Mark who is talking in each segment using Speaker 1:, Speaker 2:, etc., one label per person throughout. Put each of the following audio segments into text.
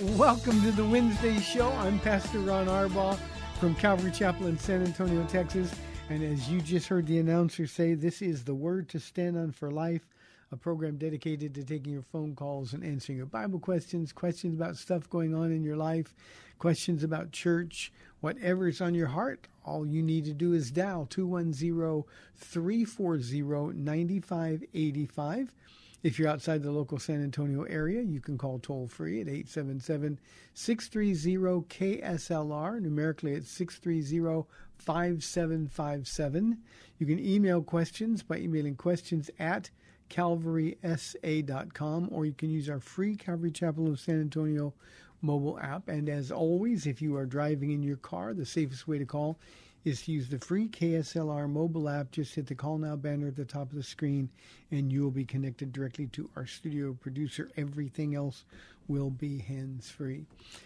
Speaker 1: Welcome to the Wednesday show. I'm Pastor Ron Arbaugh from Calvary Chapel in San Antonio, Texas. And as you just heard the announcer say, this is the Word to Stand on for Life, a program dedicated to taking your phone calls and answering your Bible questions, questions about stuff going on in your life, questions about church, whatever is on your heart. All you need to do is dial 210 340 9585. If you're outside the local San Antonio area, you can call toll free at 877 630 KSLR. Numerically, it's 630 5757. You can email questions by emailing questions at calvarysa.com, or you can use our free Calvary Chapel of San Antonio mobile app. And as always, if you are driving in your car, the safest way to call is to use the free KSLR mobile app. Just hit the call now banner at the top of the screen, and you will be connected directly to our studio producer. Everything else will be hands free.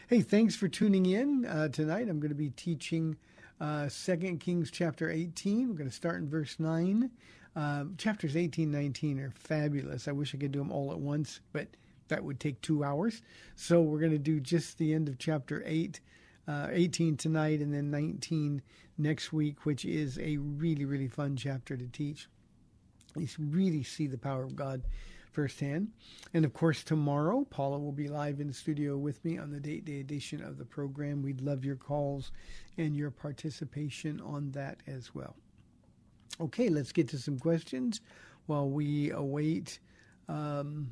Speaker 1: Hey, thanks for tuning in uh, tonight. I'm going to be teaching uh, 2 Kings chapter 18. We're going to start in verse 9. Uh, chapters 18 19 are fabulous. I wish I could do them all at once, but that would take two hours. So we're going to do just the end of chapter 8 uh, 18 tonight and then 19 next week, which is a really, really fun chapter to teach. You really see the power of God firsthand. And of course, tomorrow, Paula will be live in the studio with me on the date day edition of the program. We'd love your calls and your participation on that as well. Okay, let's get to some questions while we await um,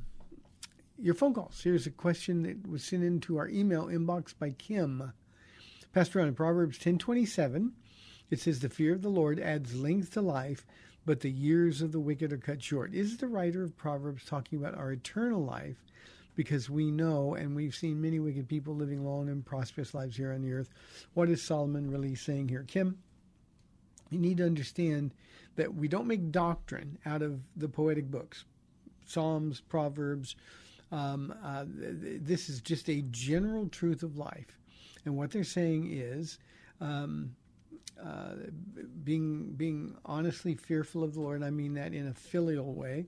Speaker 1: your phone calls. Here's a question that was sent into our email inbox by Kim. Pastor in Proverbs 10:27, it says, "The fear of the Lord adds length to life, but the years of the wicked are cut short." Is the writer of Proverbs talking about our eternal life? Because we know, and we've seen many wicked people living long and prosperous lives here on the earth. What is Solomon really saying here, Kim? You need to understand that we don't make doctrine out of the poetic books, Psalms, Proverbs. Um, uh, this is just a general truth of life. And what they're saying is um, uh, being being honestly fearful of the Lord. I mean that in a filial way.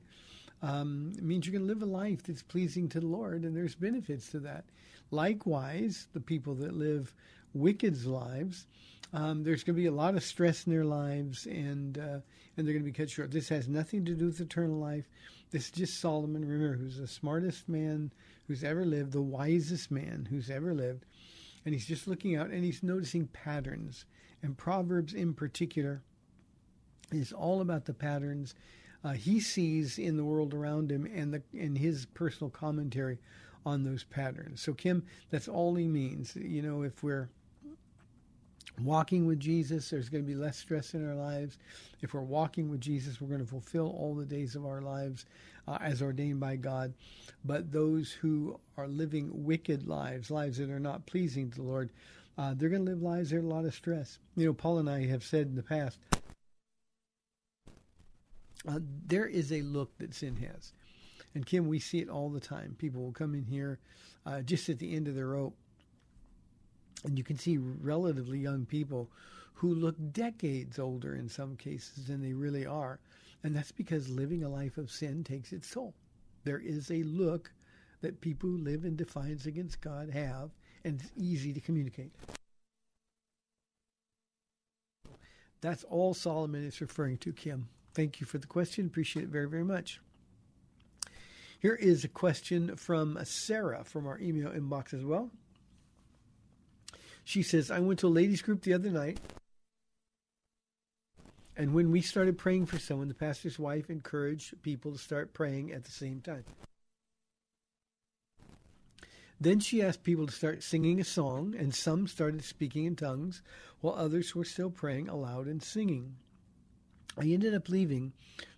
Speaker 1: Um, means you can live a life that's pleasing to the Lord, and there's benefits to that. Likewise, the people that live wicked lives, um, there's going to be a lot of stress in their lives, and uh, and they're going to be cut short. This has nothing to do with eternal life. This is just Solomon, remember, who's the smartest man who's ever lived, the wisest man who's ever lived and he's just looking out and he's noticing patterns. And Proverbs, in particular, is all about the patterns uh, he sees in the world around him and the and his personal commentary on those patterns. So, Kim, that's all he means. You know, if we're walking with Jesus, there's going to be less stress in our lives. If we're walking with Jesus, we're going to fulfill all the days of our lives uh, as ordained by God. But those who are living wicked lives, lives that are not pleasing to the Lord, uh, they're going to live lives that are a lot of stress. You know, Paul and I have said in the past, uh, there is a look that sin has. And Kim, we see it all the time. People will come in here uh, just at the end of their rope, and you can see relatively young people who look decades older in some cases than they really are. And that's because living a life of sin takes its toll. There is a look that people who live in defiance against God have, and it's easy to communicate. That's all Solomon is referring to, Kim. Thank you for the question. Appreciate it very, very much. Here is a question from Sarah from our email inbox as well. She says, I went to a ladies' group the other night, and when we started praying for someone, the pastor's wife encouraged people to start praying at the same time. Then she asked people to start singing a song, and some started speaking in tongues, while others were still praying aloud and singing. I ended up leaving,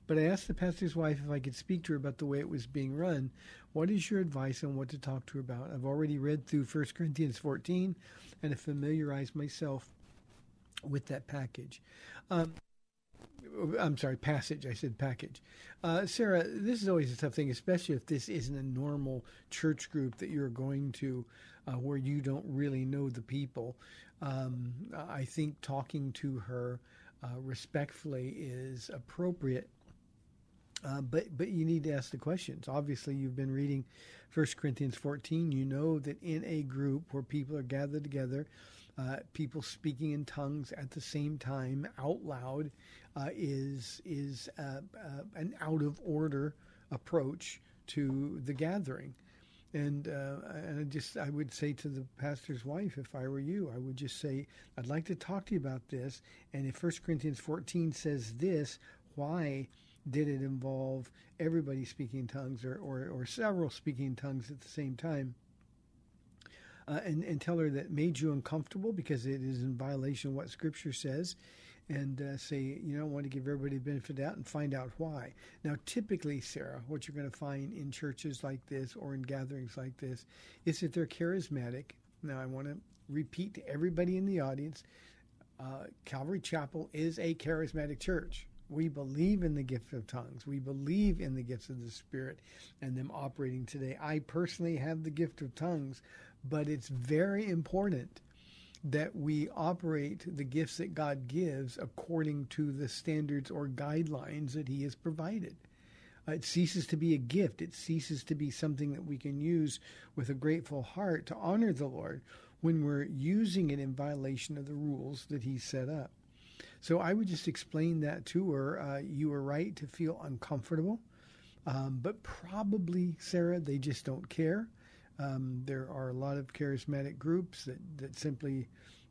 Speaker 1: but I asked the pastor's wife if I could speak to her about the way it was being run. What is your advice on what to talk to her about? I've already read through 1 Corinthians 14 and have familiarized myself with that package. Um, I'm sorry, passage. I said package. Uh, Sarah, this is always a tough thing, especially if this isn't a normal church group that you're going to uh, where you don't really know the people. Um, I think talking to her uh, respectfully is appropriate. Uh, but but you need to ask the questions. Obviously, you've been reading 1 Corinthians 14. You know that in a group where people are gathered together, uh, people speaking in tongues at the same time out loud uh, is is uh, uh, an out of order approach to the gathering. And, uh, and I just I would say to the pastor's wife, if I were you, I would just say, I'd like to talk to you about this. And if 1 Corinthians 14 says this, why did it involve everybody speaking tongues or, or, or several speaking tongues at the same time? Uh, and, and tell her that made you uncomfortable because it is in violation of what Scripture says and uh, say, you know, I want to give everybody the benefit doubt and find out why. Now, typically, Sarah, what you're going to find in churches like this or in gatherings like this is that they're charismatic. Now, I want to repeat to everybody in the audience uh, Calvary Chapel is a charismatic church. We believe in the gift of tongues. We believe in the gifts of the Spirit and them operating today. I personally have the gift of tongues, but it's very important that we operate the gifts that God gives according to the standards or guidelines that He has provided. Uh, it ceases to be a gift. It ceases to be something that we can use with a grateful heart to honor the Lord when we're using it in violation of the rules that He set up. So I would just explain that to her. Uh, you are right to feel uncomfortable, um, but probably, Sarah, they just don't care. Um, there are a lot of charismatic groups that, that simply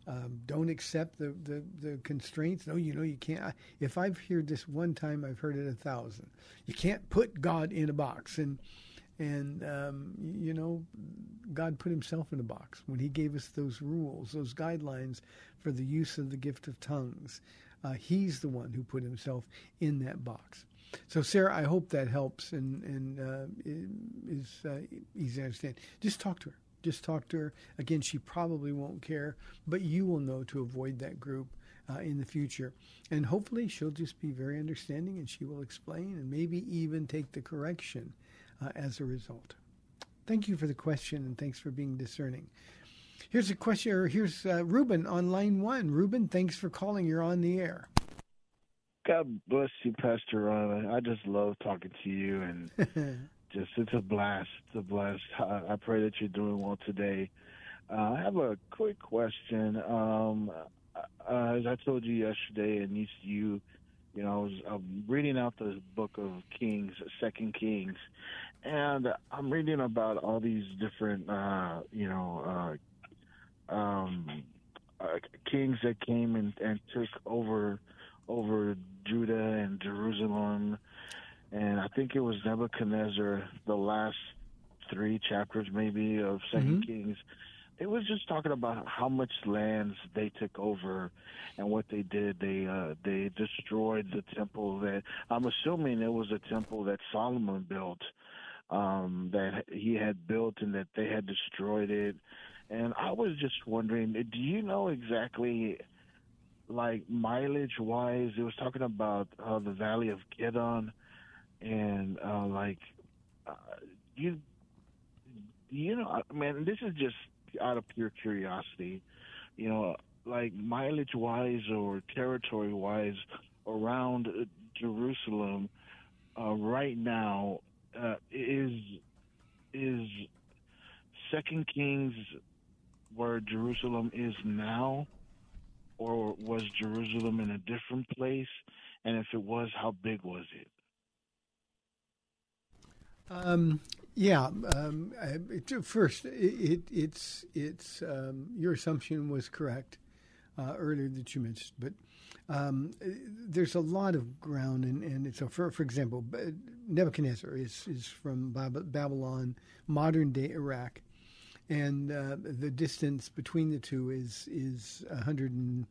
Speaker 1: um, don't accept the, the, the, constraints. No, you know, you can't. If I've heard this one time, I've heard it a thousand. You can't put God in a box. And, and um, you know, God put himself in a box when he gave us those rules, those guidelines for the use of the gift of tongues. Uh, he's the one who put himself in that box. So, Sarah, I hope that helps and, and uh, is uh, easy to understand. Just talk to her. Just talk to her. Again, she probably won't care, but you will know to avoid that group uh, in the future. And hopefully, she'll just be very understanding and she will explain and maybe even take the correction uh, as a result. Thank you for the question and thanks for being discerning. Here's a question, or here's uh, Ruben on line one. Ruben, thanks for calling. You're on the air.
Speaker 2: God bless you, Pastor Ron. I just love talking to you, and just it's a blast. It's a blast. I, I pray that you're doing well today. Uh, I have a quick question. Um, uh, as I told you yesterday, and you, you, you know, I was I'm reading out the book of Kings, Second Kings, and I'm reading about all these different, uh, you know, uh, um, uh, kings that came and, and took over over Judah and Jerusalem. And I think it was Nebuchadnezzar, the last three chapters maybe of 2nd mm-hmm. Kings. It was just talking about how much lands they took over and what they did. They uh, they destroyed the temple that I'm assuming it was a temple that Solomon built, um, that he had built and that they had destroyed it. And I was just wondering, do you know exactly like mileage wise, it was talking about uh, the Valley of Gideon and uh, like uh, you you know, man, this is just out of pure curiosity. You know, like mileage wise or territory wise around uh, Jerusalem uh, right now uh, is is Second Kings where Jerusalem is now, or was Jerusalem in a different place? And if it was, how big was it?
Speaker 1: Um, yeah. Um, uh, first, it, it, it's it's um, your assumption was correct uh, earlier that you mentioned, but um, there's a lot of ground, and, and so for for example, Nebuchadnezzar is is from Bab- Babylon, modern day Iraq, and uh, the distance between the two is is 100 and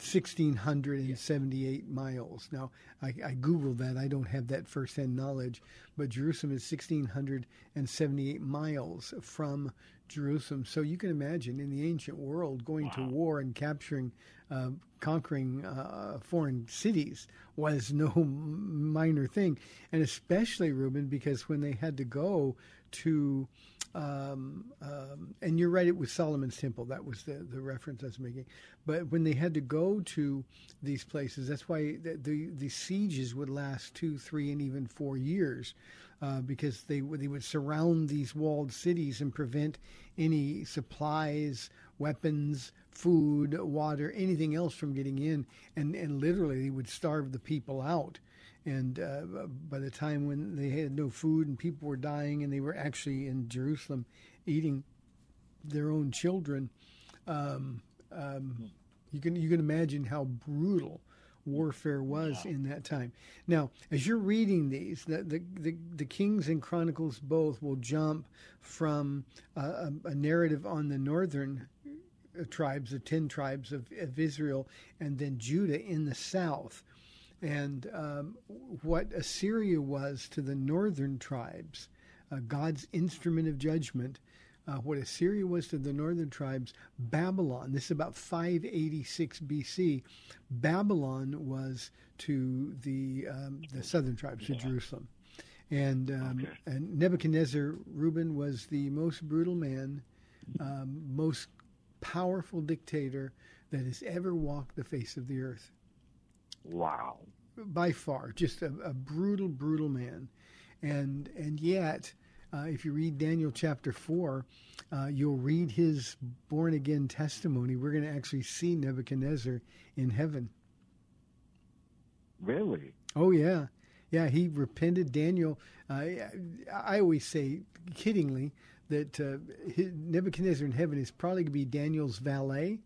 Speaker 1: 1,678 miles. Now, I, I Googled that. I don't have that firsthand knowledge, but Jerusalem is 1,678 miles from Jerusalem. So you can imagine in the ancient world going to war and capturing, uh, conquering uh, foreign cities was no minor thing. And especially, Reuben, because when they had to go to um, um, and you're right, it was Solomon's temple. That was the, the reference I was making. But when they had to go to these places, that's why the, the, the sieges would last two, three, and even four years, uh, because they they would surround these walled cities and prevent any supplies, weapons, food, water, anything else from getting in, and and literally they would starve the people out. And uh, by the time when they had no food and people were dying, and they were actually in Jerusalem eating their own children, um, um, you can you can imagine how brutal warfare was in that time. Now, as you're reading these, the the, the, the Kings and Chronicles both will jump from uh, a, a narrative on the northern tribes, the ten tribes of, of Israel, and then Judah in the south and um, what Assyria was to the northern tribes, uh, God's instrument of judgment. Uh, what Assyria was to the northern tribes, Babylon. This is about 586 BC. Babylon was to the um, the southern tribes, to Jerusalem, and um, and Nebuchadnezzar, Reuben was the most brutal man, um, most powerful dictator that has ever walked the face of the earth
Speaker 2: Wow.
Speaker 1: by far, just a, a brutal, brutal man, and and yet, uh, if you read Daniel chapter four, uh, you'll read his born again testimony. We're going to actually see Nebuchadnezzar in heaven.
Speaker 2: Really?
Speaker 1: Oh yeah, yeah. He repented. Daniel. Uh, I always say, kiddingly, that uh, Nebuchadnezzar in heaven is probably going to be Daniel's valet,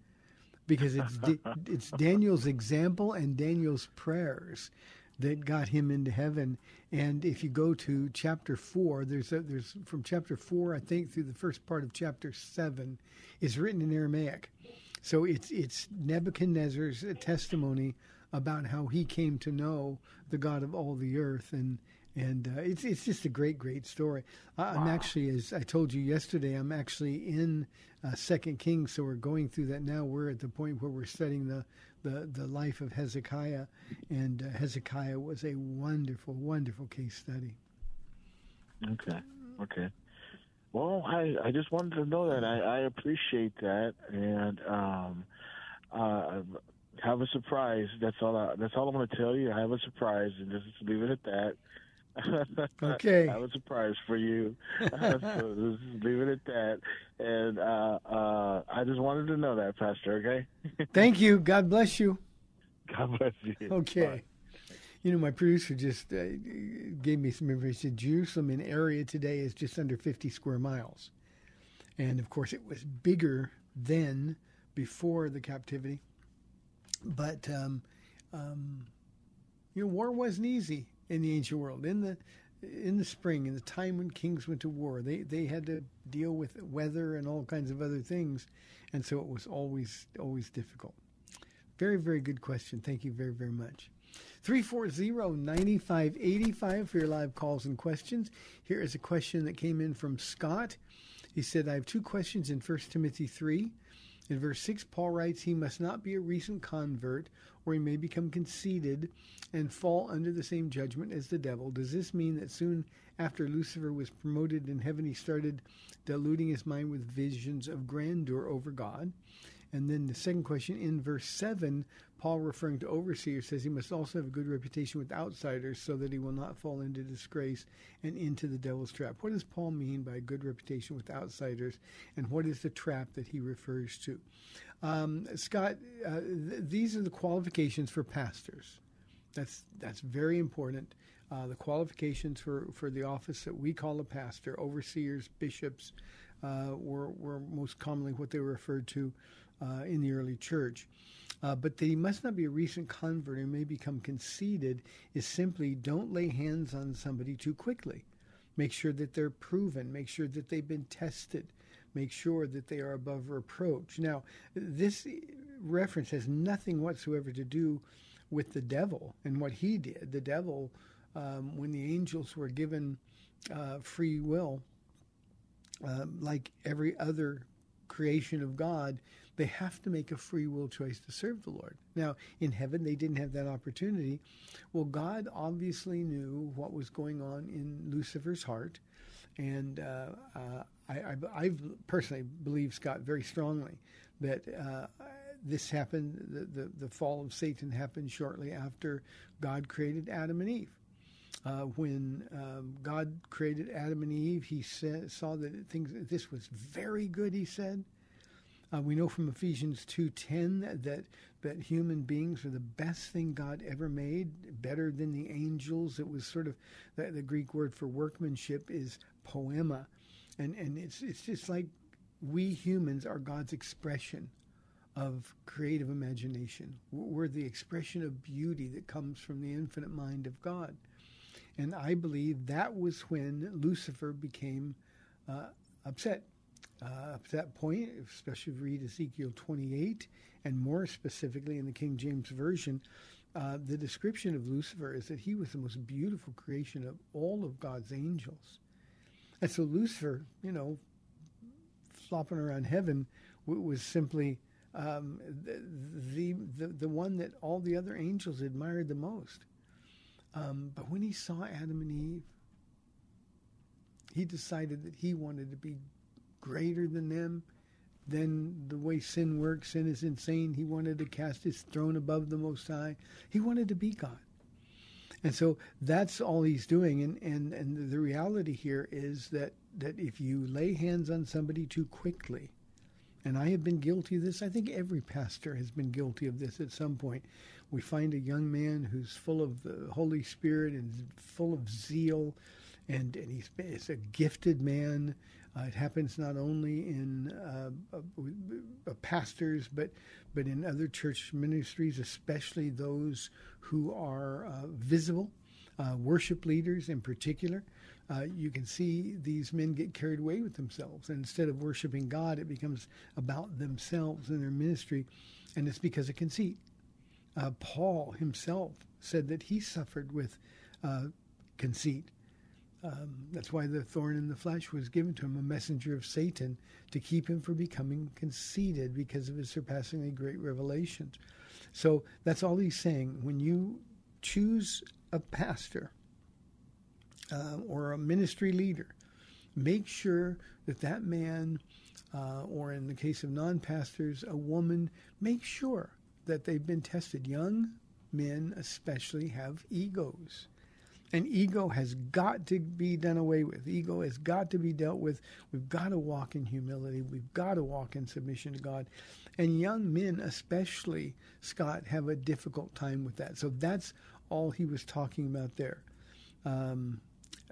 Speaker 1: because it's Da- it's Daniel's example and Daniel's prayers that got him into heaven. And if you go to chapter four, there's a, there's from chapter four, I think, through the first part of chapter seven, is written in Aramaic. So it's it's Nebuchadnezzar's testimony about how he came to know the God of all the earth, and and uh, it's it's just a great great story. I, I'm actually, as I told you yesterday, I'm actually in uh, Second Kings, so we're going through that now. We're at the point where we're studying the the, the life of Hezekiah, and uh, Hezekiah was a wonderful wonderful case study.
Speaker 2: Okay. Okay. Well, I I just wanted to know that. I, I appreciate that, and um, uh, have a surprise. That's all. I, that's all I'm going to tell you. I have a surprise, and just leave it at that.
Speaker 1: Okay.
Speaker 2: I have a surprise for you. so just leave it at that. And uh, uh, I just wanted to know that, Pastor. Okay.
Speaker 1: Thank you. God bless you.
Speaker 2: God bless you.
Speaker 1: Okay. You know, my producer just uh, gave me some information. Jerusalem in area today is just under 50 square miles. And of course, it was bigger then before the captivity. But, um, um, you know, war wasn't easy in the ancient world. In the in the spring, in the time when kings went to war, they, they had to deal with weather and all kinds of other things. And so it was always, always difficult. Very, very good question. Thank you very, very much. 340-9585 for your live calls and questions. Here is a question that came in from Scott. He said, I have two questions in 1 Timothy 3. In verse 6, Paul writes, He must not be a recent convert, or he may become conceited and fall under the same judgment as the devil. Does this mean that soon after Lucifer was promoted in heaven, he started deluding his mind with visions of grandeur over God? And then the second question in verse 7, Paul, referring to overseers, says he must also have a good reputation with outsiders so that he will not fall into disgrace and into the devil's trap. What does Paul mean by a good reputation with outsiders, and what is the trap that he refers to? Um, Scott, uh, th- these are the qualifications for pastors. That's that's very important. Uh, the qualifications for, for the office that we call a pastor, overseers, bishops, uh, were, were most commonly what they were referred to uh, in the early church. Uh, but that he must not be a recent convert and may become conceited is simply don't lay hands on somebody too quickly. Make sure that they're proven. Make sure that they've been tested. Make sure that they are above reproach. Now, this reference has nothing whatsoever to do with the devil and what he did. The devil, um, when the angels were given uh, free will, uh, like every other creation of God, they have to make a free will choice to serve the Lord. Now, in heaven, they didn't have that opportunity. Well, God obviously knew what was going on in Lucifer's heart. And uh, uh, I, I, I, personally believe, Scott, very strongly that uh, this happened, the, the, the, fall of Satan happened shortly after God created Adam and Eve. Uh, when um, God created Adam and Eve, he said, saw that things, this was very good, he said. Uh, we know from Ephesians 2:10 that that human beings are the best thing God ever made, better than the angels. It was sort of the, the Greek word for workmanship is poema, and and it's it's just like we humans are God's expression of creative imagination. We're the expression of beauty that comes from the infinite mind of God. And I believe that was when Lucifer became uh, upset uh, up to that point, especially if you read Ezekiel 28, and more specifically in the King James Version, uh, the description of Lucifer is that he was the most beautiful creation of all of God's angels. And so Lucifer, you know, flopping around heaven, w- was simply um, the, the, the, one that all the other angels admired the most. Um, but when he saw Adam and Eve, he decided that he wanted to be greater than them. Then the way sin works, sin is insane. He wanted to cast his throne above the Most High. He wanted to be God. And so that's all he's doing. And, and, and the reality here is that, that if you lay hands on somebody too quickly, and I have been guilty of this, I think every pastor has been guilty of this at some point. We find a young man who's full of the Holy Spirit and full of zeal, and, and he's, he's a gifted man uh, it happens not only in uh, uh, pastors, but but in other church ministries, especially those who are uh, visible, uh, worship leaders in particular. Uh, you can see these men get carried away with themselves, and instead of worshiping God, it becomes about themselves and their ministry, and it's because of conceit. Paul himself said that he suffered with conceit um, that's why the thorn in the flesh was given to him, a messenger of Satan, to keep him from becoming conceited because of his surpassingly great revelations. So that's all he's saying. When you choose a pastor uh, or a ministry leader, make sure that that man, uh, or in the case of non pastors, a woman, make sure that they've been tested. Young men, especially, have egos. And ego has got to be done away with. Ego has got to be dealt with. We've got to walk in humility. We've got to walk in submission to God. And young men, especially, Scott, have a difficult time with that. So that's all he was talking about there. Um,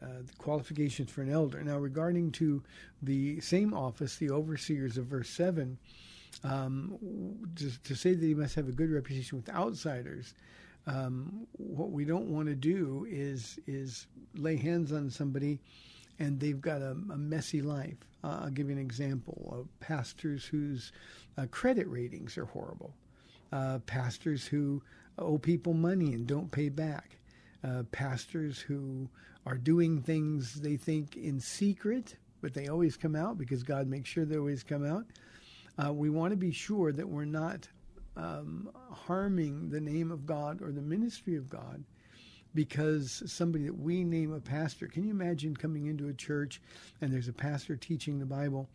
Speaker 1: uh, the qualifications for an elder. Now, regarding to the same office, the overseers of verse 7, um, to, to say that he must have a good reputation with outsiders um, what we don't want to do is is lay hands on somebody and they've got a, a messy life. Uh, I'll give you an example of pastors whose uh, credit ratings are horrible, uh, pastors who owe people money and don't pay back, uh, pastors who are doing things they think in secret, but they always come out because God makes sure they always come out. Uh, we want to be sure that we're not um, harming the name of God or the ministry of God because somebody that we name a pastor. Can you imagine coming into a church and there's a pastor teaching the Bible,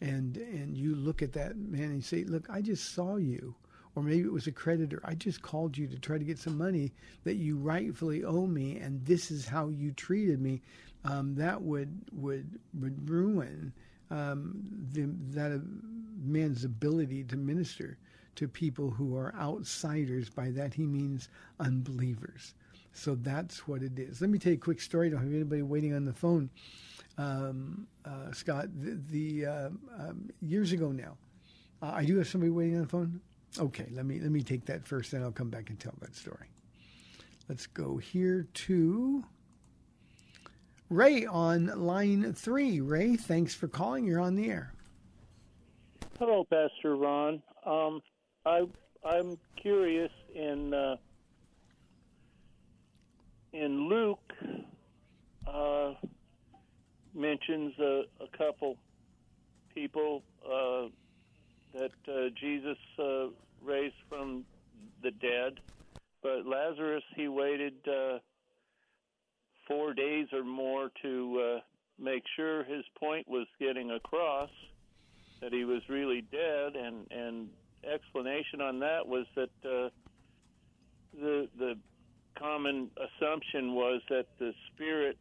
Speaker 1: and and you look at that man and you say, "Look, I just saw you." Or maybe it was a creditor. I just called you to try to get some money that you rightfully owe me, and this is how you treated me. Um, that would would would ruin um, the, that man's ability to minister to people who are outsiders. By that he means unbelievers. So that's what it is. Let me tell you a quick story. I don't have anybody waiting on the phone. Um, uh, Scott, the, the uh, um, years ago now, uh, I do have somebody waiting on the phone. Okay, let me let me take that first, then I'll come back and tell that story. Let's go here to Ray on line three. Ray, thanks for calling. You're on the air.
Speaker 3: Hello, Pastor Ron. Um, I I'm curious in uh, in Luke uh, mentions a, a couple people uh, that uh, Jesus uh, raised from the dead, but Lazarus he waited uh, four days or more to make sure his point was getting across that he was really dead, and and explanation on that was that uh, the the common assumption was that the spirit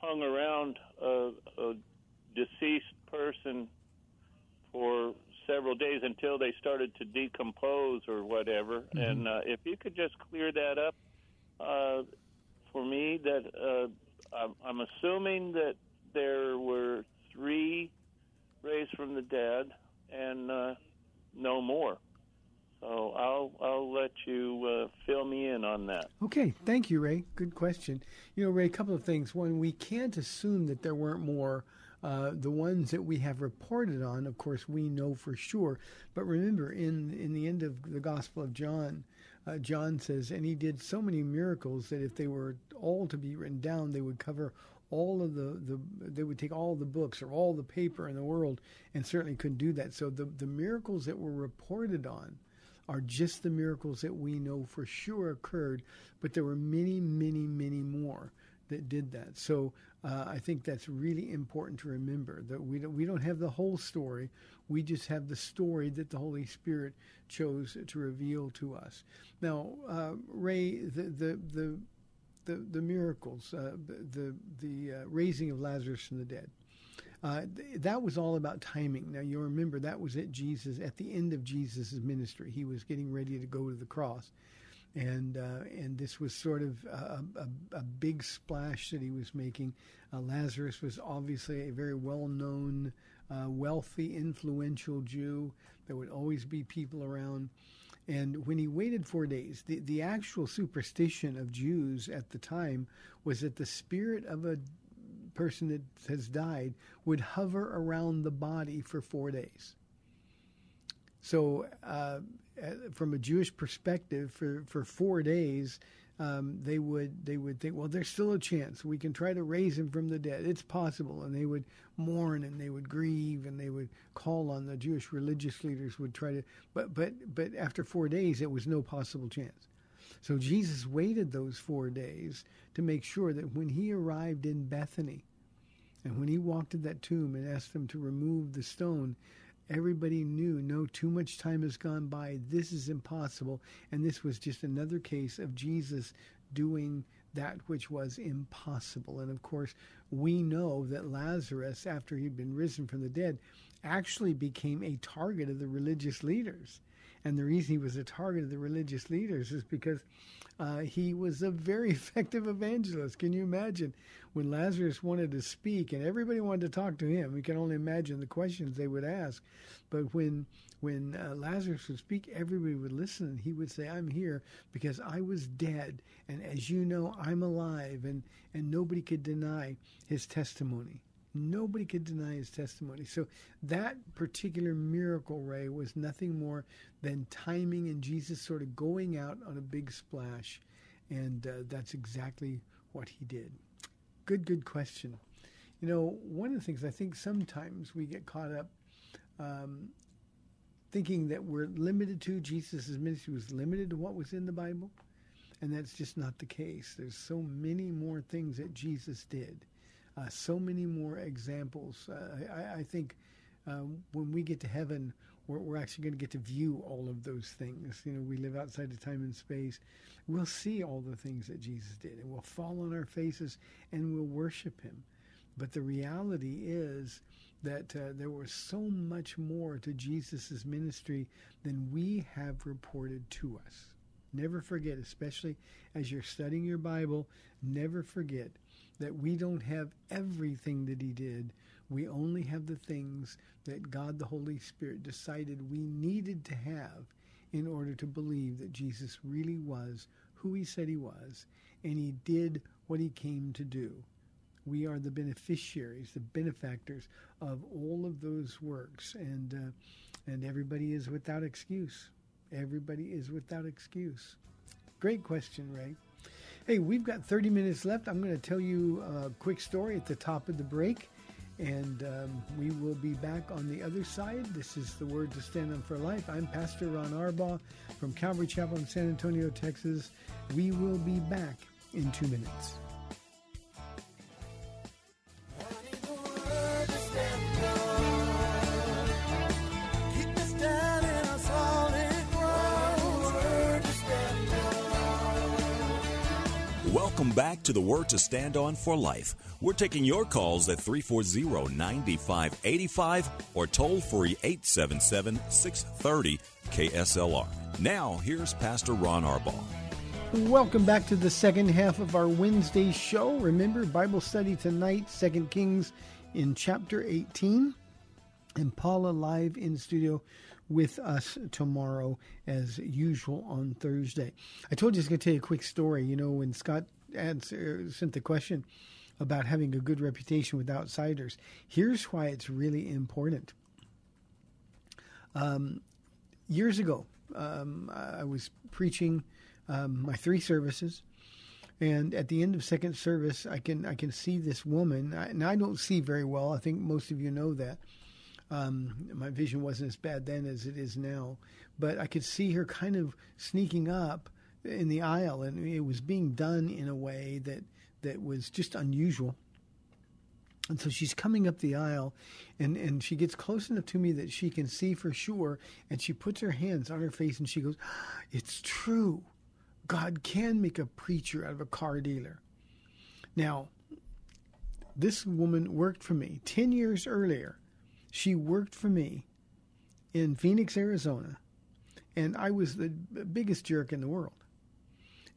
Speaker 3: hung around a, a deceased person for several days until they started to decompose or whatever.
Speaker 1: Mm-hmm.
Speaker 3: And uh, if you could just clear that up uh, for me, that uh, I'm, I'm assuming that there were three raised from the dead and uh, no more. So I'll I'll let you uh, fill me in on that.
Speaker 1: Okay, thank you, Ray. Good question. You know, Ray, a couple of things. One, we can't assume that there weren't more. Uh, the ones that we have reported on, of course, we know for sure. But remember, in in the end of the Gospel of John, uh, John says, and he did so many miracles that if they were all to be written down, they would cover all of the, the they would take all the books or all the paper in the world, and certainly couldn't do that. So the the miracles that were reported on are just the miracles that we know for sure occurred, but there were many, many, many more that did that. So uh, I think that's really important to remember that we don't, we don't have the whole story. We just have the story that the Holy Spirit chose to reveal to us. Now, uh, Ray, the the the the, the miracles, uh, the the uh, raising of Lazarus from the dead. Uh, th- that was all about timing. Now you remember that was at Jesus at the end of Jesus' ministry. He was getting ready to go to the cross, and uh, and this was sort of a, a, a big splash that he was making. Uh, Lazarus was obviously a very well-known, uh, wealthy, influential Jew. There would always be people around. And when he waited four days, the, the actual superstition of Jews at the time was that the spirit of a person that has died would hover around the body for four days. So, uh, from a Jewish perspective, for, for four days, um, they would they would think, well, there's still a chance we can try to raise him from the dead. It's possible, and they would mourn and they would grieve and they would call on the Jewish religious leaders would try to, but but but after four days, it was no possible chance. So Jesus waited those four days to make sure that when he arrived in Bethany, and when he walked to that tomb and asked them to remove the stone, everybody knew no, too much time has gone by. This is impossible. And this was just another case of Jesus doing that which was impossible. And of course, we know that Lazarus, after he'd been risen from the dead, actually became a target of the religious leaders. And the reason he was a target of the religious leaders is because uh, he was a very effective evangelist. Can you imagine when Lazarus wanted to speak and everybody wanted to talk to him? We can only imagine the questions they would ask. But when when uh, Lazarus would speak, everybody would listen. He would say, "I'm here because I was dead, and as you know, I'm alive." And and nobody could deny his testimony. Nobody could deny his testimony. So that particular miracle, Ray, was nothing more than timing and Jesus sort of going out on a big splash. And uh, that's exactly what he did. Good, good question. You know, one of the things I think sometimes we get caught up um, thinking that we're limited to Jesus' ministry was limited to what was in the Bible, and that's just not the case. There's so many more things that Jesus did, uh, so many more examples. Uh, I, I, think um, when we get to heaven, we're, we're actually going to get to view all of those things. You know, we live outside of time and space. We'll see all the things that Jesus did, and we'll fall on our faces and we'll worship Him. But the reality is that uh, there was so much more to Jesus' ministry than we have reported to us. Never forget, especially as you're studying your Bible, never forget that we don't have everything that he did. We only have the things that God the Holy Spirit decided we needed to have in order to believe that Jesus really was who he said he was and he did what he came to do. We are the beneficiaries, the benefactors of all of those works, and uh, and everybody is without excuse. Everybody is without excuse. Great question, Ray. Hey, we've got 30 minutes left. I'm going to tell you a quick story at the top of the break, and um, we will be back on the other side. This is the Word to Stand on for Life. I'm Pastor Ron Arbaugh from Calvary Chapel in San Antonio, Texas. We will be back in two minutes.
Speaker 4: Back to the Word to Stand On for Life. We're taking your calls at 340 9585 or toll free 877 630 KSLR. Now, here's Pastor Ron Arbaugh.
Speaker 1: Welcome back to the second half of our Wednesday show. Remember, Bible study tonight, Second Kings in chapter 18. And Paula live in studio with us tomorrow as usual on Thursday. I told you I was going to tell you a quick story. You know, when Scott answer, sent the question about having a good reputation with outsiders, here's why it's really important. Um, years ago, um, I was preaching um, my three services. And at the end of second service, I can I can see this woman, and I don't see very well. I think most of you know that. Um, my vision wasn't as bad then as it is now, but I could see her kind of sneaking up in the aisle, and it was being done in a way that that was just unusual. And so she's coming up the aisle, and, and she gets close enough to me that she can see for sure. And she puts her hands on her face and she goes, ah, It's true. God can make a preacher out of a car dealer. Now, this woman worked for me 10 years earlier. She worked for me in Phoenix, Arizona, and I was the biggest jerk in the world.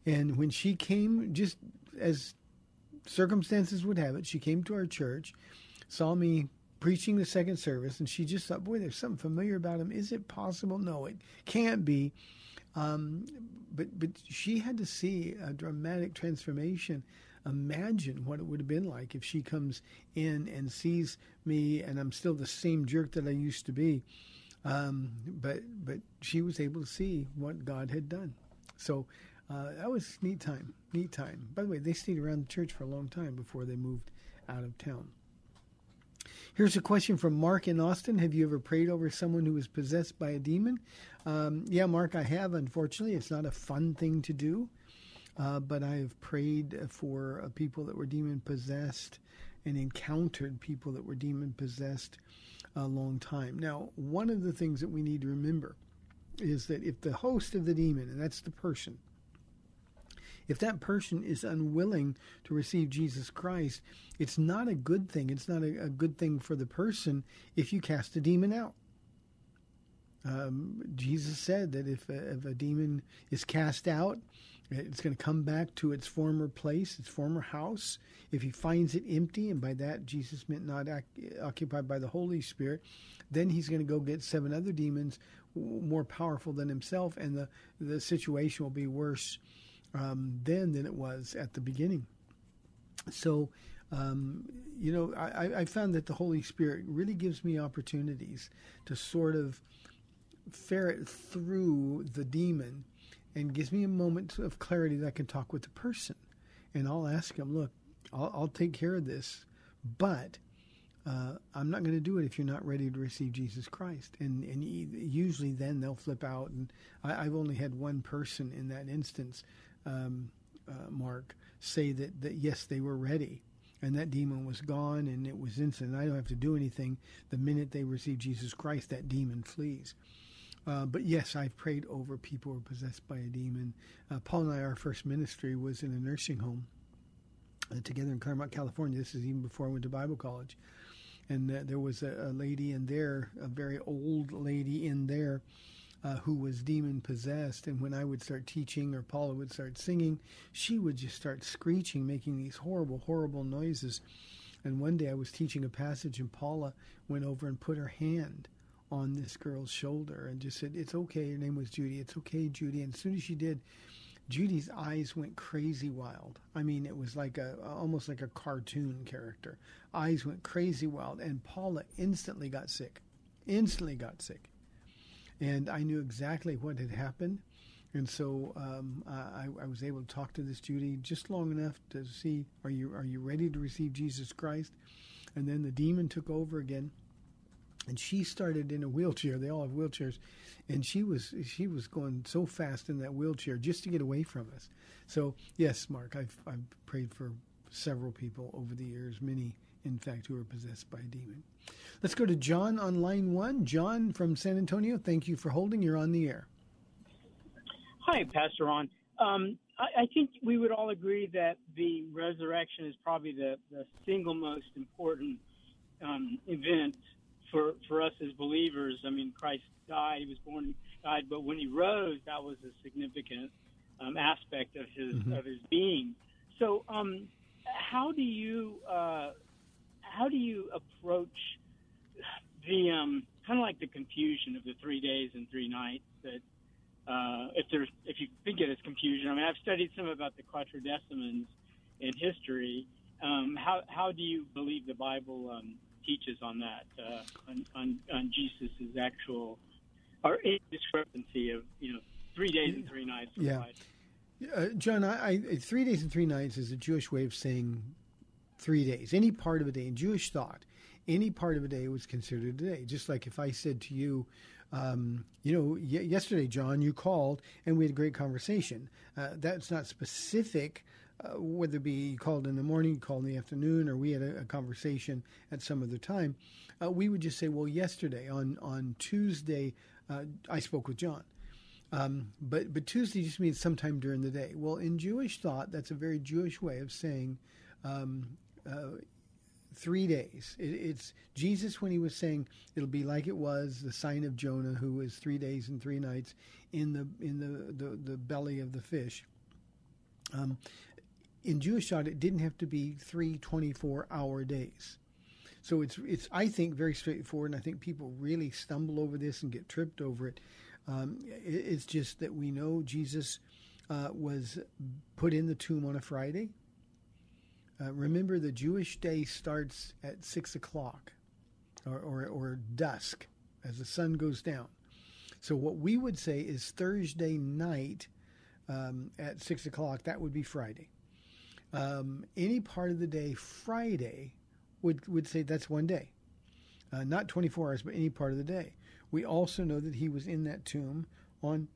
Speaker 1: And when she came, just as circumstances would have it, she came to our church, saw me preaching the second service, and she just thought, boy, there's something familiar about him. Is it possible? No, it can't be. Um, but but she had to see a dramatic transformation. Imagine what it would have been like if she comes in and sees me, and I'm still the same jerk that I used to be. Um, but but she was able to see what God had done. So uh, that was neat time, neat time. By the way, they stayed around the church for a long time before they moved out of town. Here's a question from Mark in Austin. Have you ever prayed over someone who was possessed by a demon? Um, yeah, Mark, I have. Unfortunately, it's not a fun thing to do, uh, but I have prayed for uh, people that were demon possessed and encountered people that were demon possessed a long time. Now, one of the things that we need to remember is that if the host of the demon, and that's the person, if that person is unwilling to receive Jesus Christ, it's not a good thing. It's not a, a good thing for the person if you cast a demon out. Um, Jesus said that if a, if a demon is cast out, it's going to come back to its former place, its former house. If he finds it empty, and by that Jesus meant not occupied by the Holy Spirit, then he's going to go get seven other demons more powerful than himself, and the, the situation will be worse um, then than it was at the beginning. So, um, you know, I, I found that the Holy Spirit really gives me opportunities to sort of ferret through the demon and gives me a moment of clarity that I can talk with the person. And I'll ask him, look, I'll, I'll take care of this, but uh, I'm not going to do it if you're not ready to receive Jesus Christ. And and usually then they'll flip out. And I, have only had one person in that instance, um, uh, Mark, say that, that yes, they were ready. And that demon was gone and it was instant. I don't have to do anything. The minute they receive Jesus Christ, that demon flees. Uh, but yes, I've prayed over people who are possessed by a demon. Uh, Paul and I, our first ministry was in a nursing home uh, together in Claremont, California. This is even before I went to Bible college. And uh, there was a, a, lady in there, a very old lady in there, uh, who was demon possessed. And when I would start teaching or Paula would start singing, she would just start screeching, making these horrible, horrible noises. And one day I was teaching a passage, and Paula went over and put her hand on this girl's shoulder and just said, It's okay. Her name was Judy. It's okay, Judy. And as soon as she did, Judy's eyes went crazy wild. I mean, it was like a almost like a cartoon character. Eyes went crazy wild, and Paula instantly got sick. Instantly got sick, and I knew exactly what had happened. And so um, I, I was able to talk to this Judy just long enough to see, are you are you ready to receive Jesus Christ? And then the demon took over again and she started in a wheelchair. They all have wheelchairs, and she was she was going so fast in that wheelchair just to get away from us. So yes, Mark, I've I've prayed for several people over the years, many in fact who are possessed by a demon. Let's go to John on line one. John from San Antonio, thank you for holding. You're on the air.
Speaker 5: Hi, Pastor Ron. Um, I, I think we would all agree that the resurrection is probably the, the single most important um, event for for us as believers, I mean, Christ died; he was born, died, but when he rose, that was a significant um, aspect of his mm-hmm. of his being. So, um, how do you uh, how do you approach the um, kind of like the confusion of the three days and three nights that uh, if there's if you think it is confusion. I mean, I've studied some about the Quartodecimans in history. Um, how how do you believe the Bible um, teaches on that, uh, on, on, on Jesus' actual or discrepancy of you know three days and three nights.
Speaker 1: Yeah, uh, John, I, I, three days and three nights is a Jewish way of saying three days. Any part of a day in Jewish thought, any part of a day was considered a day. Just like if I said to you. Um, you know, y- yesterday, John, you called and we had a great conversation. Uh, that's not specific uh, whether it be called in the morning, called in the afternoon, or we had a, a conversation at some other time, uh, we would just say, well, yesterday on on Tuesday, uh, I spoke with John. Um, but but Tuesday just means sometime during the day. Well, in Jewish thought, that's a very Jewish way of saying um, uh, three days. It, it's Jesus when he was saying it'll be like it was the sign of Jonah, who was three days and three nights in the in the the, the belly of the fish. Um, in Jewish thought, it didn't have to be three 24 hour days. So it's, it's, I think, very straightforward, and I think people really stumble over this and get tripped over it. Um, it it's just that we know Jesus uh, was put in the tomb on a Friday. Uh, remember, the Jewish day starts at 6 o'clock or, or, or dusk as the sun goes down. So, what we would say is Thursday night um, at 6 o'clock, that would be Friday um, any part of the day Friday would, would say that's one day. Uh, not 24 hours, but any part of the day. We also know that he was in that tomb on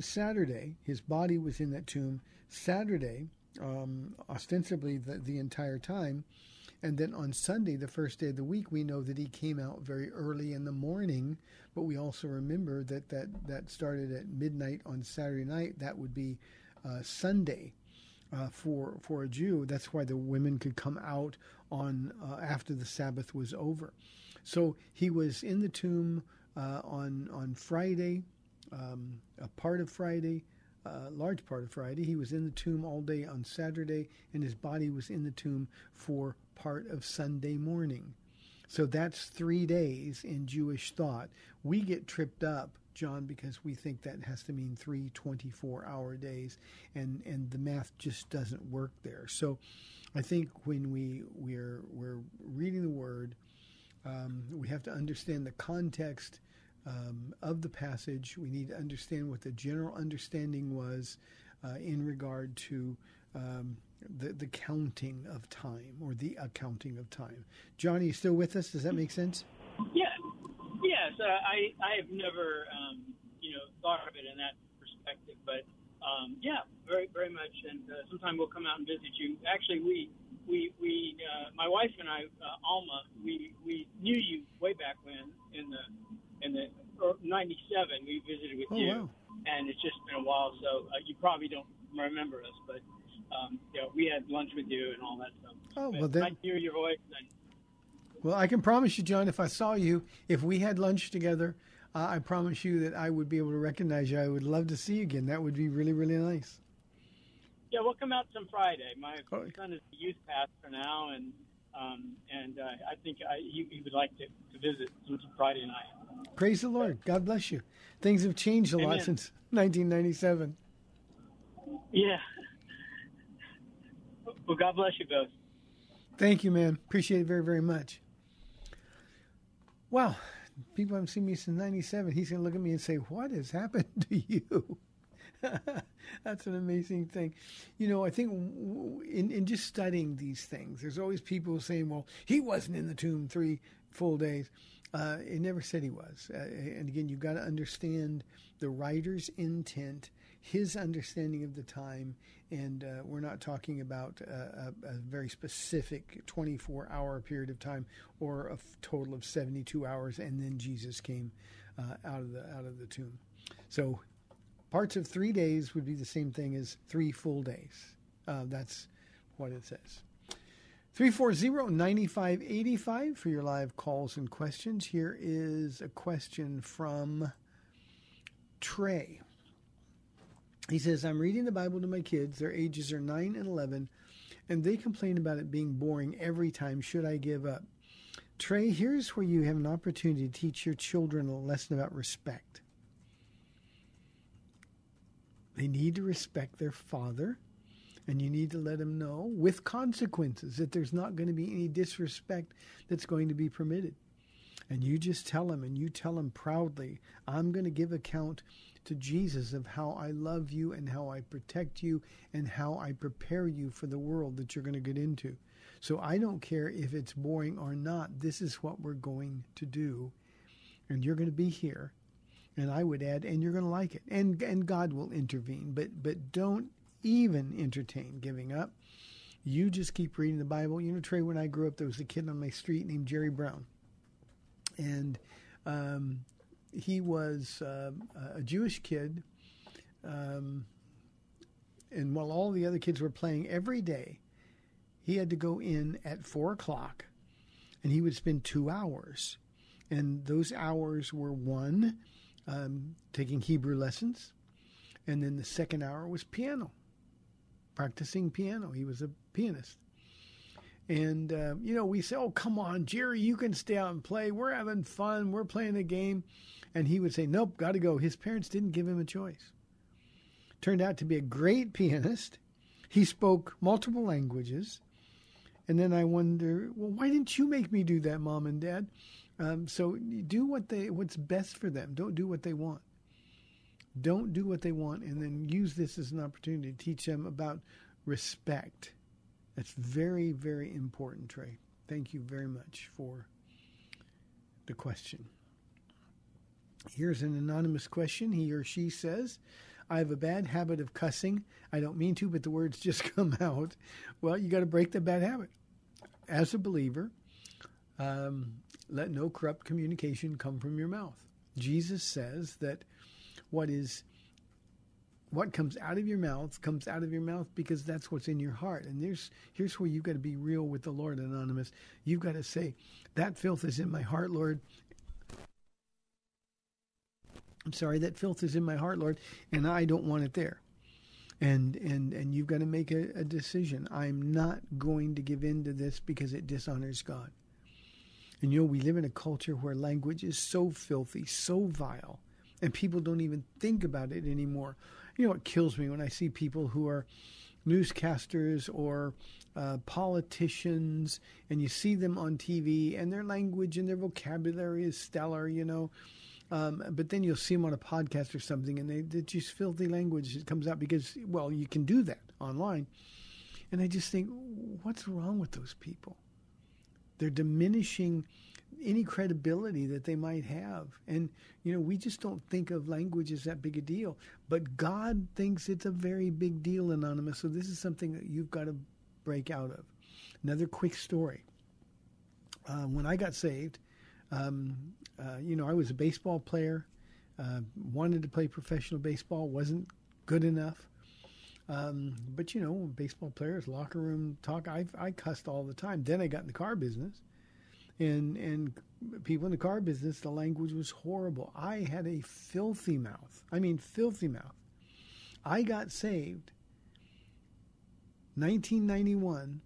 Speaker 1: Saturday. His body was in that tomb Saturday, um, ostensibly the, the entire time. And then on Sunday, the first day of the week, we know that he came out very early in the morning. But we also remember that that, that started at midnight on Saturday night. That would be uh, Sunday uh, for for a Jew. That's why the women could come out on uh, after the Sabbath was over. So he was in the tomb uh, on on Friday, um, a part of Friday, a large part of Friday. He was in the tomb all day on Saturday, and his body was in the tomb for part of Sunday morning. So that's three days in Jewish thought. We get tripped up John, because we think that has to mean three 24 hour days, and, and the math just doesn't work there. So I think when we, we're, we're reading the Word, um, we have to understand the context um, of the passage. We need to understand what the general understanding was uh, in regard to um, the the counting of time or the accounting of time. Johnny, you still with us? Does that make sense?
Speaker 5: Yeah. Yes, uh, I I have never um, you know thought of it in that perspective, but um, yeah, very very much. And uh, sometime we'll come out and visit you. Actually, we we we uh, my wife and I, uh, Alma, we we knew you way back when in the in the '97. We visited with
Speaker 1: Oh,
Speaker 5: you,
Speaker 1: wow.
Speaker 5: and it's just been a while, so uh, you probably don't remember us, but. Um, you know, we had lunch with you and all that stuff.
Speaker 1: Oh,
Speaker 5: But
Speaker 1: well, then-
Speaker 5: I hear your voice, and
Speaker 1: Well, I can promise you, John, if I saw you, if we had lunch together, uh, I promise you that I would be able to recognize you. I would love to see you again. That would be really, really nice.
Speaker 5: Yeah, we'll come out some Friday. My
Speaker 1: Oh.
Speaker 5: son is a youth pastor now, and um, and uh, I think I, he, he would like to, to visit some Friday night.
Speaker 1: Praise the Lord. God bless you. Things have changed a lot since 1997.
Speaker 5: Yeah. Well, God bless you both.
Speaker 1: Thank you, man. Appreciate it very, very much. Wow. People haven't seen me since 97. He's going to look at me and say, What has happened to you? That's an amazing thing. You know, I think in, in just studying these things, there's always people saying, well, he wasn't in the tomb three full days. Uh, it never said he was. Uh, and again, you've got to understand the writer's intent, his understanding of the time. And uh, we're not talking about a, a very specific 24 hour period of time or a f- total of 72 hours, and then Jesus came uh, out of the out of the tomb. So parts of three days would be the same thing as three full days. Uh, that's what it says. 340-9585 for your live calls and questions. Here is a question from Trey. He says, I'm reading the Bible to my kids. Their ages are 9 and 11, and they complain about it being boring every time. Should I give up? Trey, here's where you have an opportunity to teach your children a lesson about respect. They need to respect their father, and you need to let them know with consequences that there's not going to be any disrespect that's going to be permitted. And you just tell them, and you tell them proudly, I'm going to give account to Jesus of how I love you and how I protect you and how I prepare you for the world that you're going to get into. So I don't care if it's boring or not. This is what we're going to do. And you're going to be here. And I would add, and you're going to like it. And and God will intervene. But but don't even entertain giving up. You just keep reading the Bible. You know, Trey, when I grew up, there was a kid on my street named Jerry Brown. And um, he was uh, a Jewish kid. Um, and while all the other kids were playing every day, he had to go in at four o'clock and he would spend two hours. And those hours were one, um, taking Hebrew lessons, and then the second hour was piano, practicing piano. He was a pianist. And, uh, you know, we say, oh, come on, Jerry, you can stay out and play. We're having fun. We're playing a game. And he would say, nope, got to go. His parents didn't give him a choice. Turned out to be a great pianist. He spoke multiple languages. And then I wonder, well, why didn't you make me do that, mom and dad? Um, so do what they what's best for them. Don't do what they want. Don't do what they want, and then use this as an opportunity to teach them about respect. That's very, very important, Trey. Thank you very much for the question. Here's an anonymous question. He or she says, I have a bad habit of cussing. I don't mean to, but the words just come out. Well, you got to break the bad habit. As a believer, um, let no corrupt communication come from your mouth. Jesus says that what is what comes out of your mouth comes out of your mouth because that's what's in your heart. And there's here's where you've got to be real with the Lord, anonymous. You've got to say, That filth is in my heart, Lord. I'm sorry, that filth is in my heart, Lord, and I don't want it there. And and and you've got to make a, a decision. I'm not going to give in to this because it dishonors God. And you know, we live in a culture where language is so filthy, so vile, and people don't even think about it anymore. You know, it kills me when I see people who are newscasters or uh, politicians, and you see them on TV, and their language and their vocabulary is stellar, you know. Um, but then you'll see them on a podcast or something, and they, they just filthy language that comes out because, well, you can do that online. And I just think, what's wrong with those people? They're diminishing any credibility that they might have. And, you know, we just don't think of language as that big a deal. But God thinks it's a very big deal, Anonymous. So this is something that you've got to break out of. Another quick story. Uh, when I got saved, um, uh, you know, I was a baseball player, uh, wanted to play professional baseball, wasn't good enough. Um, but you know, baseball players, locker room talk. I I cussed all the time. Then I got in the car business, and and people in the car business, the language was horrible. I had a filthy mouth. I mean, filthy mouth. I got saved. 1991,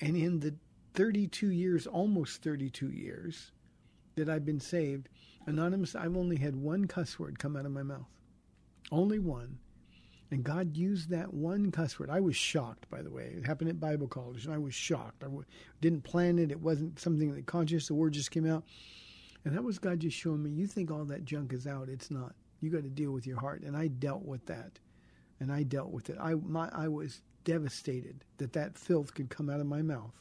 Speaker 1: and in the 32 years, almost 32 years that I've been saved, anonymous, I've only had one cuss word come out of my mouth. Only one. And God used that one cuss word. I was shocked, by the way. It happened at Bible college, and I was shocked. I w- didn't plan it. It wasn't something that conscious. The word just came out. And that was God just showing me, you think all that junk is out. It's not. You got to deal with your heart. And I dealt with that. And I dealt with it. I, my, I was devastated that that filth could come out of my mouth.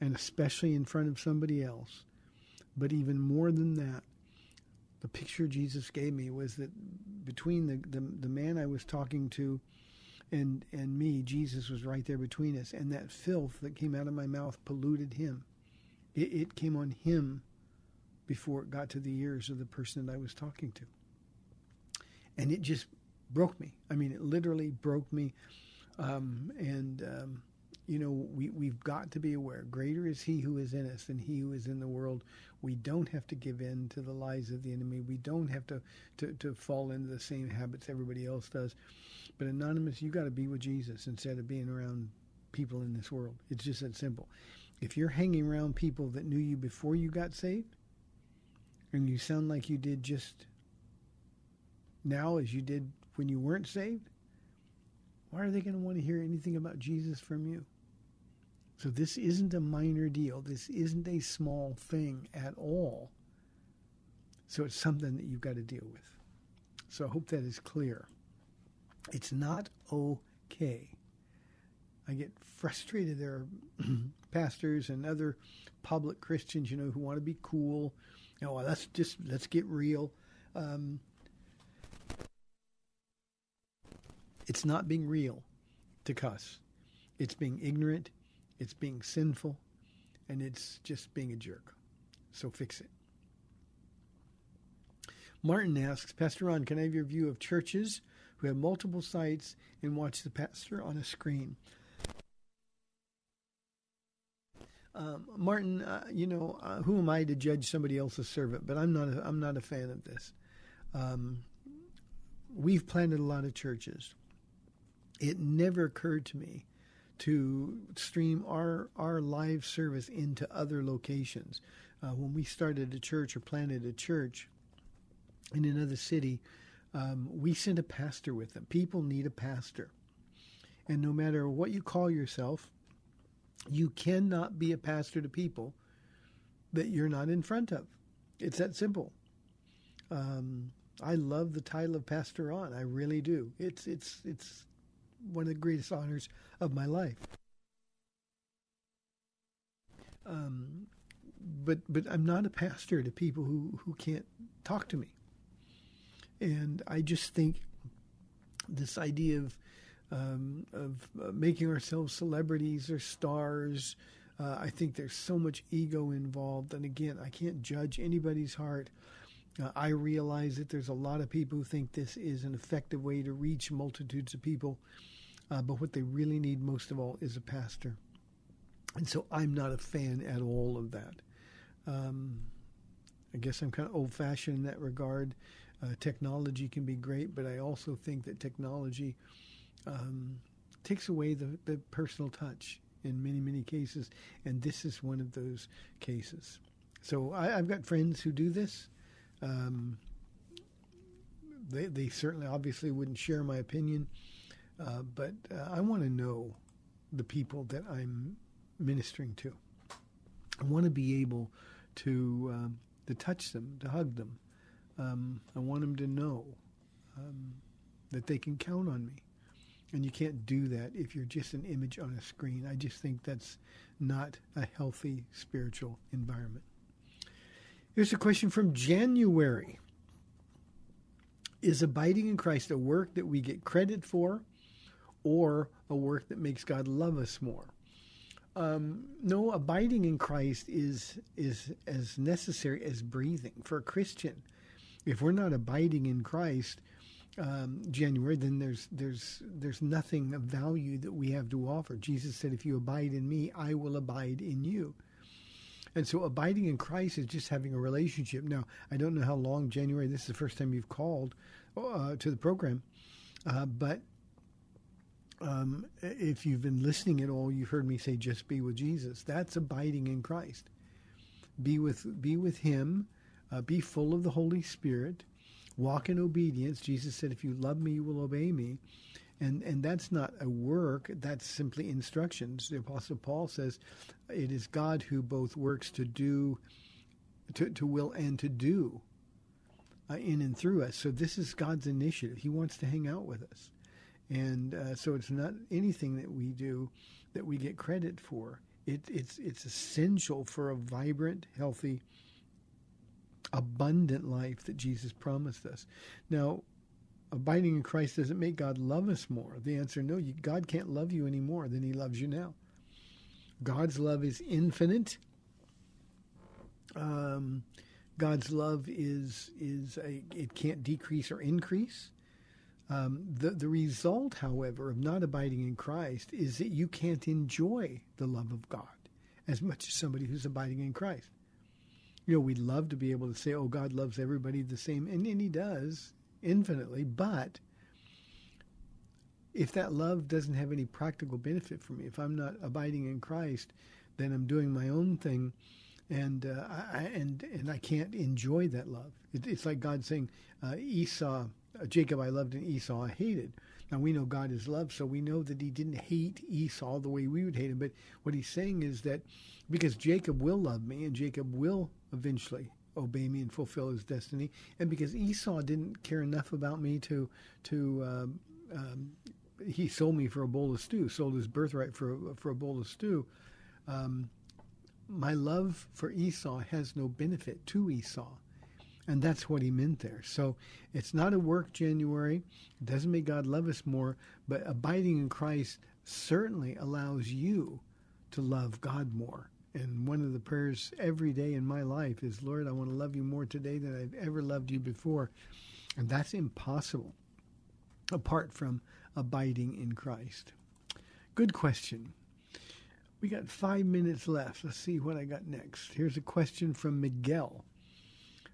Speaker 1: And especially in front of somebody else. But even more than that, the picture Jesus gave me was that between the, the, the man I was talking to and and me, Jesus was right there between us, and that filth that came out of my mouth polluted him. It, it came on him before it got to the ears of the person that I was talking to, and it just broke me. I mean, it literally broke me, um, and um, you know, we, we've got to be aware. Greater is he who is in us than he who is in the world. We don't have to give in to the lies of the enemy. We don't have to, to, to fall into the same habits everybody else does. But Anonymous, you got to be with Jesus instead of being around people in this world. It's just that simple. If you're hanging around people that knew you before you got saved, and you sound like you did just now as you did when you weren't saved, why are they going to want to hear anything about Jesus from you? So this isn't a minor deal. This isn't a small thing at all. So it's something that you've got to deal with. So I hope that is clear. It's not okay. I get frustrated. There are pastors and other public Christians, you know, who want to be cool. You know, let's just let's get real. Um, it's not being real to cuss. It's being ignorant it's being sinful, and it's just being a jerk. So fix it. Martin asks, Pastor Ron, can I have your view of churches who have multiple sites and watch the pastor on a screen? Um, Martin, uh, you know, uh, who am I to judge somebody else's servant? But I'm not. A, I'm not a fan of this. Um, we've planted a lot of churches. It never occurred to me to stream our our live service into other locations. Uh, when we started a church or planted a church in another city, um, we sent a pastor with them. People need a pastor, and no matter what you call yourself, you cannot be a pastor to people that you're not in front of. It's that simple. Um, I love the title of pastor on. I really do. It's it's it's one of the greatest honors of my life. Um, but but I'm not a pastor to people who, who can't talk to me. And I just think this idea of um, of uh, making ourselves celebrities or stars, uh, I think there's so much ego involved. And again, I can't judge anybody's heart. Uh, I realize that there's a lot of people who think this is an effective way to reach multitudes of people. Uh, but what they really need most of all is a pastor. And so I'm not a fan at all of that. Um, I guess I'm kind of old fashioned in that regard. Uh, technology can be great, but I also think that technology um, takes away the, the personal touch in many, many cases. And this is one of those cases. So I, have got friends who do this. Um, they, they certainly, obviously, wouldn't share my opinion. Uh, but uh, I want to know the people that I'm ministering to. I want to be able to um, to touch them, to hug them. Um, I want them to know um, that they can count on me. And you can't do that if you're just an image on a screen. I just think that's not a healthy spiritual environment. Here's a question from January Is abiding in Christ a work that we get credit for or a work that makes God love us more? Um, no, abiding in Christ is is as necessary as breathing for a Christian. If we're not abiding in Christ, um, January, then there's there's there's nothing of value that we have to offer. Jesus said, "If you abide in me, I will abide in you." And so, abiding in Christ is just having a relationship. Now, I don't know how long January. This is the first time you've called uh, to the program, uh, but um, if you've been listening at all, you've heard me say, "Just be with Jesus." That's abiding in Christ. Be with be with Him. Uh, be full of the Holy Spirit walk in obedience. Jesus said, "If you love me, you will obey me," and and that's not a work. That's simply instructions. The Apostle Paul says, "It is God who both works to do, to to will and to do." Uh, in and through us. So this is God's initiative. He wants to hang out with us. And uh, so it's not anything that we do that we get credit for. It, it's it's essential for a vibrant, healthy, abundant life that Jesus promised us. Now, abiding in Christ doesn't make God love us more. The answer no, you, God can't love you any more than he loves you now. God's love is infinite. Um, God's love is is a, it can't decrease or increase. Um, the the result, however, of not abiding in Christ is that you can't enjoy the love of God as much as somebody who's abiding in Christ you know, we'd love to be able to say, oh, God loves everybody the same, and, and He does infinitely, but if that love doesn't have any practical benefit for me, if I'm not abiding in Christ, then I'm doing my own thing, and uh, I, and and I can't enjoy that love. It, it's like God saying, uh, Esau, uh, Jacob I loved and Esau I hated. Now we know God is love, so we know that He didn't hate Esau the way we would hate him. But what He's saying is that because Jacob will love me and Jacob will eventually obey me and fulfill his destiny. And because Esau didn't care enough about me to to um, um, he sold me for a bowl of stew, sold his birthright for for a bowl of stew. Um, my love for Esau has no benefit to Esau. And that's what he meant there. So it's not a work January. It doesn't make God love us more, but abiding in Christ certainly allows you to love God more. And one of the prayers every day in my life is, Lord, I want to love you more today than I've ever loved you before. And that's impossible apart from abiding in Christ. Good question. We got five minutes left. Let's see what I got next. Here's a question from Miguel.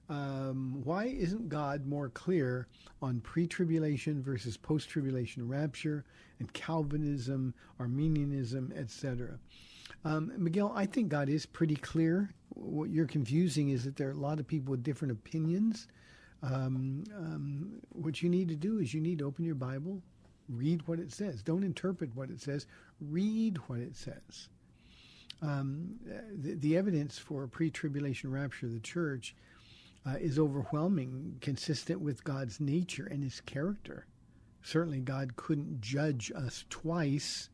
Speaker 1: Um, why isn't God more clear on pre tribulation versus post tribulation rapture and Calvinism, Arminianism, etc.? Um, Miguel, I think God is pretty clear. What you're confusing is that there are a lot of people with different opinions. Um, um, what you need to do is you need to open your Bible, read what it says. Don't interpret what it says, read what it says. Um, the, the, evidence for a pre tribulation rapture of the church uh, is overwhelming, consistent with God's nature and his character. Certainly, God couldn't judge us twice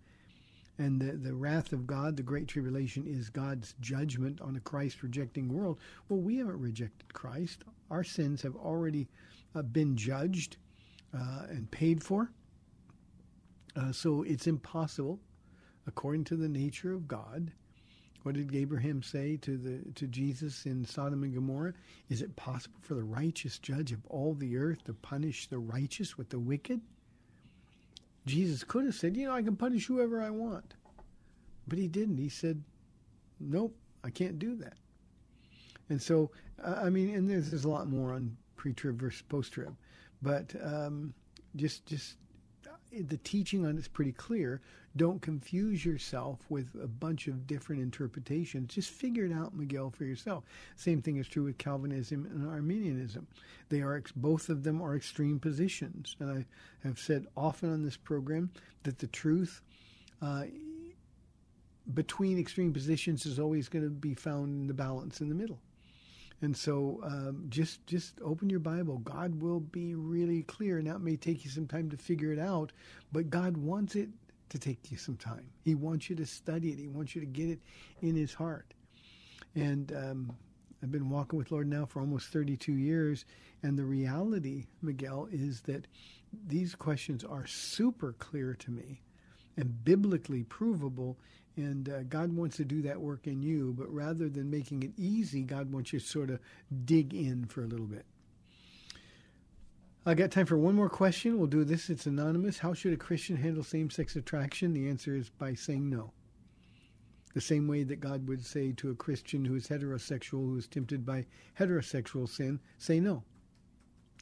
Speaker 1: and the, the wrath of God, the great tribulation, is God's judgment on a Christ rejecting world. Well, we haven't rejected Christ. Our sins have already uh, been judged uh, and paid for. Uh, so it's impossible, according to the nature of God. What did Abraham say to the to Jesus in Sodom and Gomorrah? Is it possible for the righteous judge of all the earth to punish the righteous with the wicked? Jesus could have said, you know, I can punish whoever I want. But he didn't. He said, nope, I can't do that. And so, uh, I mean, and there's, there's a lot more on pre-trib versus post-trib, but um, just just the teaching on it's pretty clear. Don't confuse yourself with a bunch of different interpretations. Just figure it out, Miguel, for yourself. Same thing is true with Calvinism and Arminianism. They are both of them are extreme positions, and I have said often on this program that the truth. Uh, between extreme positions is always going to be found in the balance in the middle. And so um, just just open your Bible. God will be really clear. Now it may take you some time to figure it out, but God wants it to take you some time. He wants you to study it. He wants you to get it in His heart. And um, I've been walking with Lord now for almost 32 years, and the reality, Miguel, is that these questions are super clear to me and biblically provable and uh, God wants to do that work in you, but rather than making it easy, God wants you to sort of dig in for a little bit. I got time for one more question. We'll do this. It's anonymous. How should a Christian handle same sex attraction? The answer is by saying no. The same way that God would say to a Christian who is heterosexual, who is tempted by heterosexual sin, say no.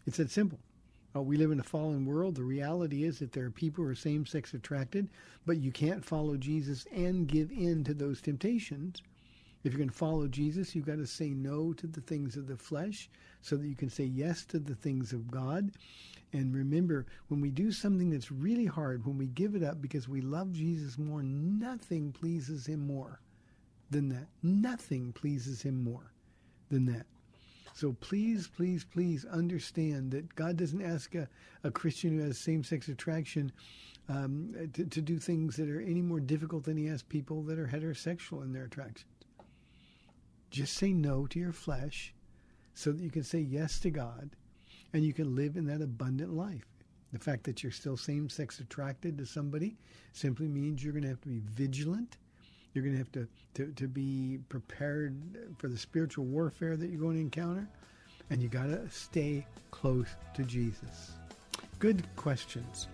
Speaker 1: It's that simple. Uh, we live in a fallen world. The reality is that there are people who are same sex attracted, but you can't follow Jesus and give in to those temptations. If you're going to follow Jesus, you've got to say no to the things of the flesh so that you can say yes to the things of God. And remember, when we do something that's really hard, when we give it up because we love Jesus more, nothing pleases him more than that. Nothing pleases him more than that. So please, please, please understand that God doesn't ask a, a Christian who has same sex attraction um, to, to do things that are any more difficult than He asks people that are heterosexual in their attractions. Just say no to your flesh so that you can say yes to God and you can live in that abundant life. The fact that you're still same sex attracted to somebody simply means you're going to have to be vigilant you're going to have to, to, to be prepared for the spiritual warfare that you're going to encounter. And you got to stay close to Jesus. Good questions.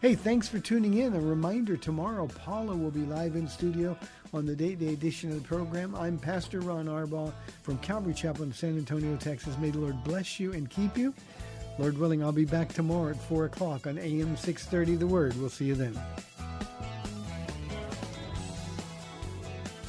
Speaker 1: Hey, thanks for tuning in. A reminder tomorrow, Paula will be live in studio on the Date Day edition of the program. I'm Pastor Ron Arbaugh from Calvary Chapel in San Antonio, Texas. May the Lord bless you and keep you. Lord willing, I'll be back tomorrow at 4 o'clock on AM 630 The Word. We'll see you then.